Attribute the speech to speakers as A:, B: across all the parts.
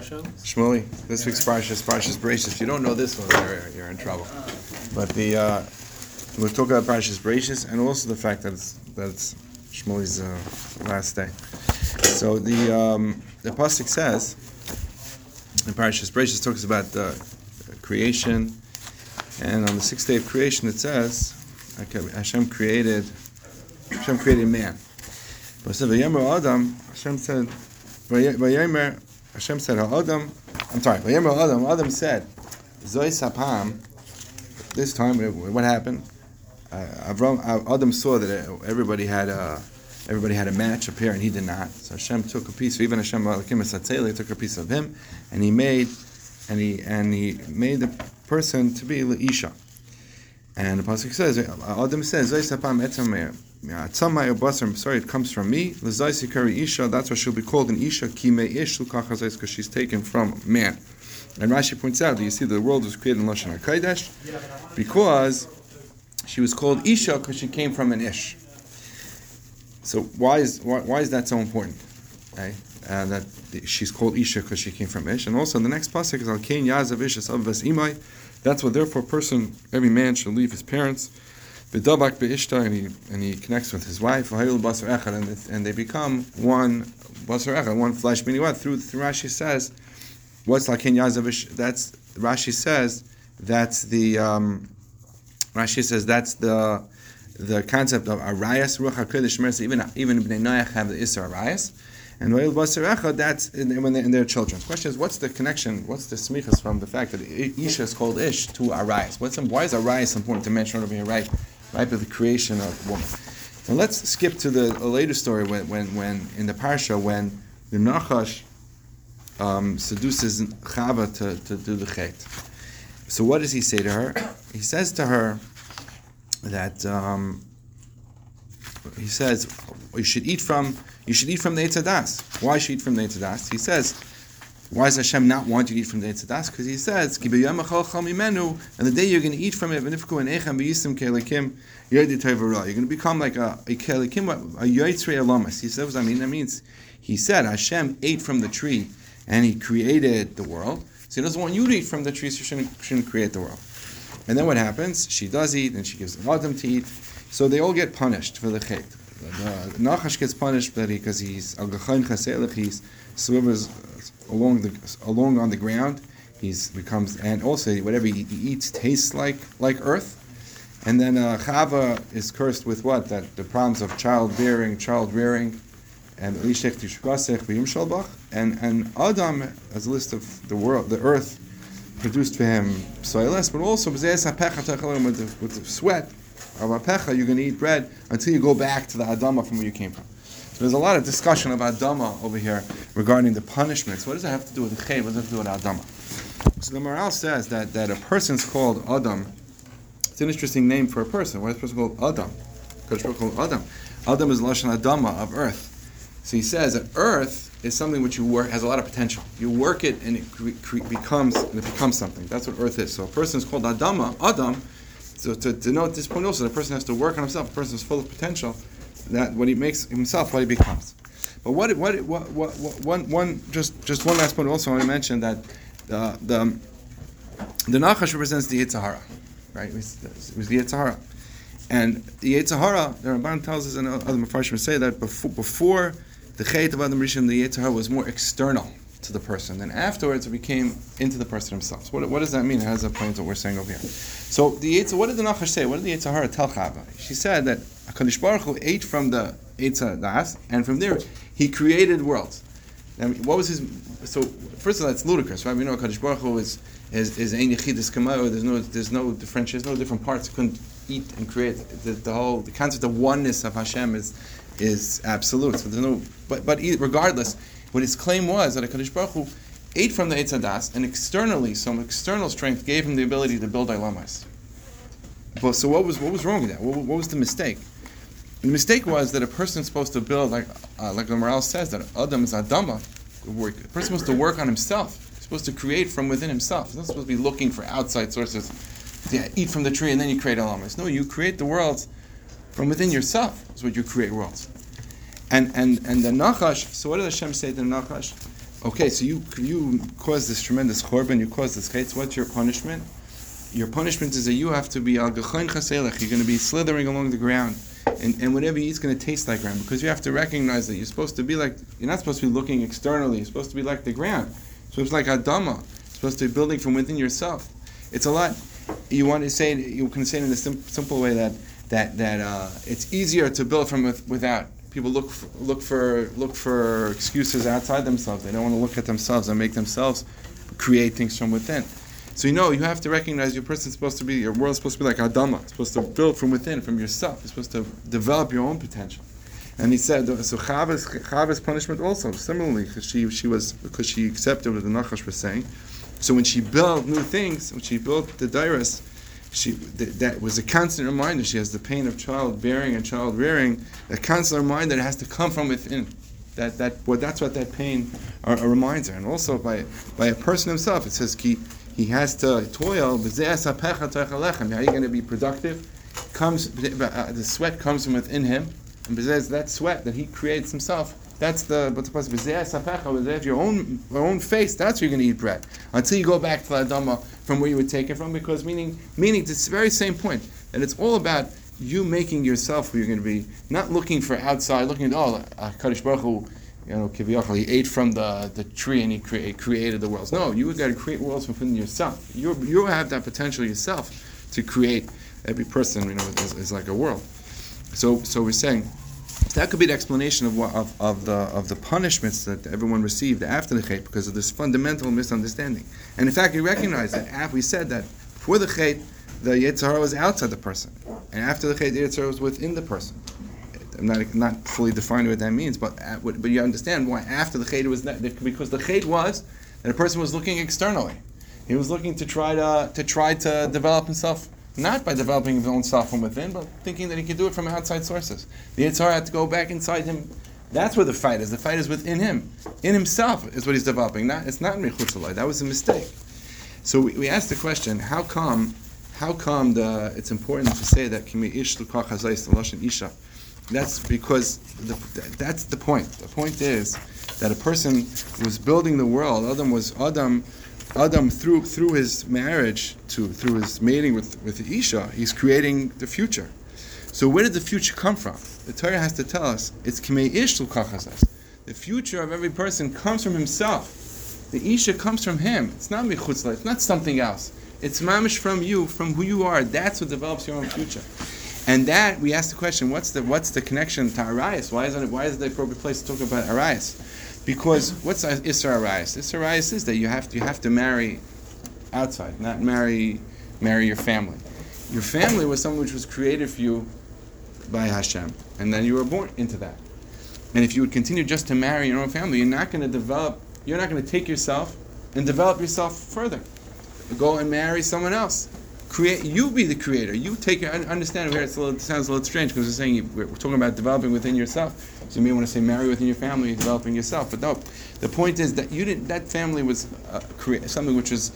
A: Shmuley, this week's parsha is Parshas Bereishis. If you don't know this one, you're, you're in trouble. But the uh, we're talking about Parshas Bereishis and also the fact that it's, that it's Shmuley's uh, last day. So the um, the pasuk says in Parshas Bereishis talks about uh, creation, and on the sixth day of creation it says okay, Hashem created Hashem created man. But it said Hashem said Hashem said Adam. I'm sorry. Vayemer Adam. Adam said Zoy Sapam. This time, what happened? Uh, Avram, uh, Adam saw that everybody had a everybody had a match up here, and he did not. So Hashem took a piece. Even Hashem He took a piece of him, and he made and he and he made the person to be Isha. And the pasuk says, Adam says, Zoy Sapam Etzam Sorry, it comes from me. Isha. That's why she'll be called an Isha. Because she's taken from man. And Rashi points out that you see the world was created in Lashon HaKodesh because she was called Isha because she came from an Ish. So why is why, why is that so important? Okay? Uh, that she's called Isha because she came from Ish. And also the next pasuk is Al Kain Yazav Ish Imai. That's what therefore person, every man should leave his parents V'dabak be'ishta, and he and he connects with his wife. and and they become one basar echad, one flesh. Meaning what? Through, through Rashi says, what's lakin yazavish? That's Rashi says that's the um, Rashi says that's the the concept of arayas ruach hakodesh Even even bnei noach have the isra arayas. And Vayil Basar Echad, that's when they, in their children. The question is, what's the connection, what's the smichas from the fact that Isha is called Ish to Arayas? What's, why is Arayas important to mention over here, right? Right, of the creation of woman. So let's skip to the later story when, when, when in the parsha when the Nachash um, seduces Chava to, to do the chet. So what does he say to her? He says to her that um, he says you should eat from you should eat from the Eitzadas. Why should you eat from the Eitzadas? He says why does Hashem not want you to eat from the Eitzadas? Because He says, and the day you're going to eat from it, you're going to become like a, a kelikim, a yoitzrei alamas. He what I mean, that means, He said, Hashem ate from the tree, and He created the world. So He doesn't want you to eat from the tree, so you shouldn't, shouldn't create the world. And then what happens? She does eat, and she gives the Adam to eat. So they all get punished for the chet. Uh, Nachash gets punished because he's uh, he's swimmers uh, along the along on the ground. He's becomes and also whatever he eats tastes like like earth. And then uh, Chava is cursed with what? That the problems of childbearing, child rearing, and and and Adam has a list of the world, the earth produced for him soilless, but also with the sweat you're going to eat bread until you go back to the Adama from where you came from. So There's a lot of discussion of Adama over here regarding the punishments. What does that have to do with the Chay? What does it have to do with Adama? So the Maharal says that, that a person's called Adam. It's an interesting name for a person. Why is a person called Adam? Because people called Adam. Adam is Lashon Adama, of earth. So he says that earth is something which you work has a lot of potential. You work it and it cre- cre- becomes and it becomes something. That's what earth is. So a person is called Adama, Adam. So to denote this point also, the person has to work on himself. A person is full of potential that what he makes himself, what he becomes. But what, what, what, what, one, one, just, just one last point. Also, I want to mention that the the, the Nachash represents the Yetzer Hara, right? It was, it was the Yetzer Hara, and the Yetzer Hara. The Ramban tells us, and other Mepharshim say that before, before the Chayt of Adam Rishon, the Yetzer Hara was more external to the person. Then afterwards, it became into the person himself. So what, what does that mean? How does that play into what we're saying over here? So the Yetzer Hara, what did the Nachash say? What did the Yetzer Hara tell Chava? She said that HaKadosh Baruch Hu ate from the Eitzah Das, and from there he created worlds. Mean, what was his? So first of all, that's ludicrous, right? We know HaKadosh Baruch Hu is is is ein yechidus. There's no there's no differentiation, there's no different parts. Couldn't eat and create. The, the, whole the concept of oneness of Hashem is is absolute. So there's no. But but regardless, what his claim was that HaKadosh Baruch Hu ate from the Eitzah Das, and externally, some external strength gave him the ability to build Ilamas. But so what was what was wrong with that? What, what was the mistake? The mistake was that a person is supposed to build, like uh, like the Maharal says, that Adam is Adama. Work. A person supposed to work on himself. He's supposed to create from within himself. He's not supposed to be looking for outside sources. Yeah, eat from the tree and then you create elements. No, you create the worlds from within yourself. Is what you create worlds. And and and the Nachash. So what did Hashem say to the Nachash? Okay, so you you caused this tremendous chorban, you caused this chates. What's your punishment? Your punishment is that you have to be al gechain chaselech. You're going to be slithering along the ground, and, and whatever you eat is going to taste like ground because you have to recognize that you're supposed to be like you're not supposed to be looking externally. You're supposed to be like the ground. So it's like adama. You're supposed to be building from within yourself. It's a lot. You want to say you can say it in a sim- simple way that that that uh, it's easier to build from with, without people look for, look for look for excuses outside themselves. They don't want to look at themselves and make themselves create things from within. So you know you have to recognize your person's supposed to be your world's supposed to be like Adama. It's supposed to build from within, from yourself. You're supposed to develop your own potential. And he said so. Chava's Chava's punishment also similarly because she she was because she accepted what the Nachash was saying. So when she built new things, when she built the Dairas, she th- that was a constant reminder. She has the pain of childbearing and child rearing. A constant reminder that has to come from within. That that well, that's what that pain uh, reminds her. And also by by a person himself, it says he he has to toil. How are you going to be productive? Comes uh, the sweat comes from within him, and that sweat that he creates himself that's the but the your own your own face. That's where you're going to eat bread until you go back to the Adama from where you would take it from. Because meaning meaning it's the very same point that it's all about you making yourself who you're going to be, not looking for outside, looking at oh uh, Kadosh Baruch Hu, you know Kiviyachal, he ate from the, the tree and he cre- created the worlds. No, you got to create worlds from within yourself. You you have that potential yourself to create. Every person you know is, is like a world. So so we're saying so that could be the explanation of, what, of, of, the, of the punishments that everyone received after the Chet because of this fundamental misunderstanding. And in fact, we recognize that after we said that before the Chet, the Yetzer Hara was outside the person. And after the Chet, the Yetzer Hara was within the person. I'm not, not fully defining what that means, but, uh, but you understand why after the Chet was not, because the Chet was that a person was looking externally. He was looking to try to, to try to develop himself not by developing his own self from within, but thinking that he could do it from outside sources. The Yitzhar had to go back inside him. That's where the fight is. The fight is within him. In himself is what he's developing. Not, it's not in Mechutzalai. That was a mistake. So we, we asked the question, how come how come the, it's important to say that kimi ish isha? That's because the, that's the point. The point is that a person was building the world. Adam was Adam Adam through through his marriage to through his mating with with Isha, he's creating the future. So where did the future come from? The Torah has to tell us it's kimei ish The future of every person comes from himself. The Isha comes from him. It's not michutzla. It's not something else. It's mamish from you, from who you are. That's what develops your own future. And that we ask the question: What's the what's the connection to Arayas? Why isn't it? Why is it the appropriate place to talk about Arayas? Because what's Isra Arayas? Is that you have to you have to marry outside, not marry marry your family. Your family was something which was created for you by Hashem, and then you were born into that. And if you would continue just to marry your own family, you're not going to develop. You're not going to take yourself and develop yourself further. Go and marry someone else. Create. You be the creator. You take your. Understand here. It sounds a little strange because we're saying we're talking about developing within yourself. So you may want to say marry within your family, developing yourself. But no, the point is that you didn't. That family was uh, something which was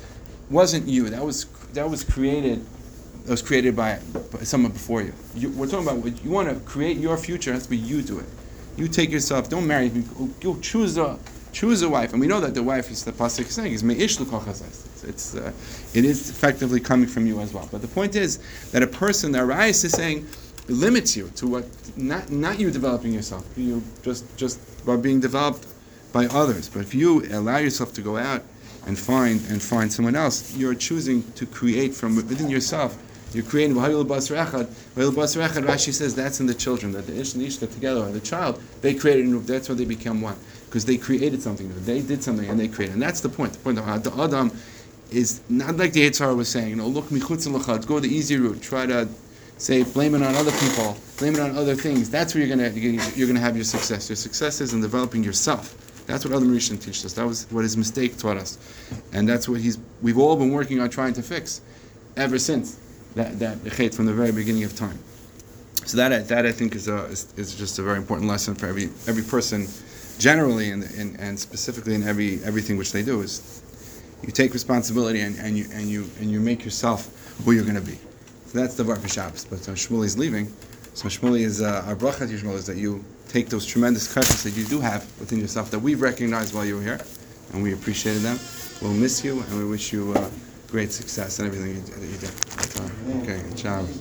A: wasn't you. That was that was created. That was created by, by someone before you. you. We're talking about you want to create your future. To be you do it. You take yourself. Don't marry. You choose a choose a wife, and we know that the wife is the pasuk saying is meish It's, it's uh, it is effectively coming from you as well. But the point is that a person, the Arayas is saying limits you to what not not you developing yourself, you just just by being developed by others. But if you allow yourself to go out and find and find someone else, you're choosing to create from within yourself. You're creating Rashi says that's in the children, that the Ish and Ish together, are the child, they created, that's why they become one. Because they created something, they did something and they created. And that's the point. The point of the Adam is not like the Yitzhar was saying, you know, look, michutz go the easy route, try to say blame it on other people, blame it on other things. That's where you're gonna you're gonna have your success. Your success is in developing yourself. That's what Adam Rishon teaches us. That was what his mistake taught us, and that's what he's we've all been working on trying to fix ever since that that chet from the very beginning of time. So that that I think is a is, is just a very important lesson for every every person, generally and, and, and specifically in every everything which they do is you take responsibility and, and you and you and you make yourself who you're going to be. So that's the for Shabbos. But uh, is leaving. So Shmuley is uh, our bracha to is that you take those tremendous kachas that you do have within yourself that we've recognized while you were here, and we appreciated them. We'll miss you, and we wish you uh, great success in everything you, you. So, okay, ciao.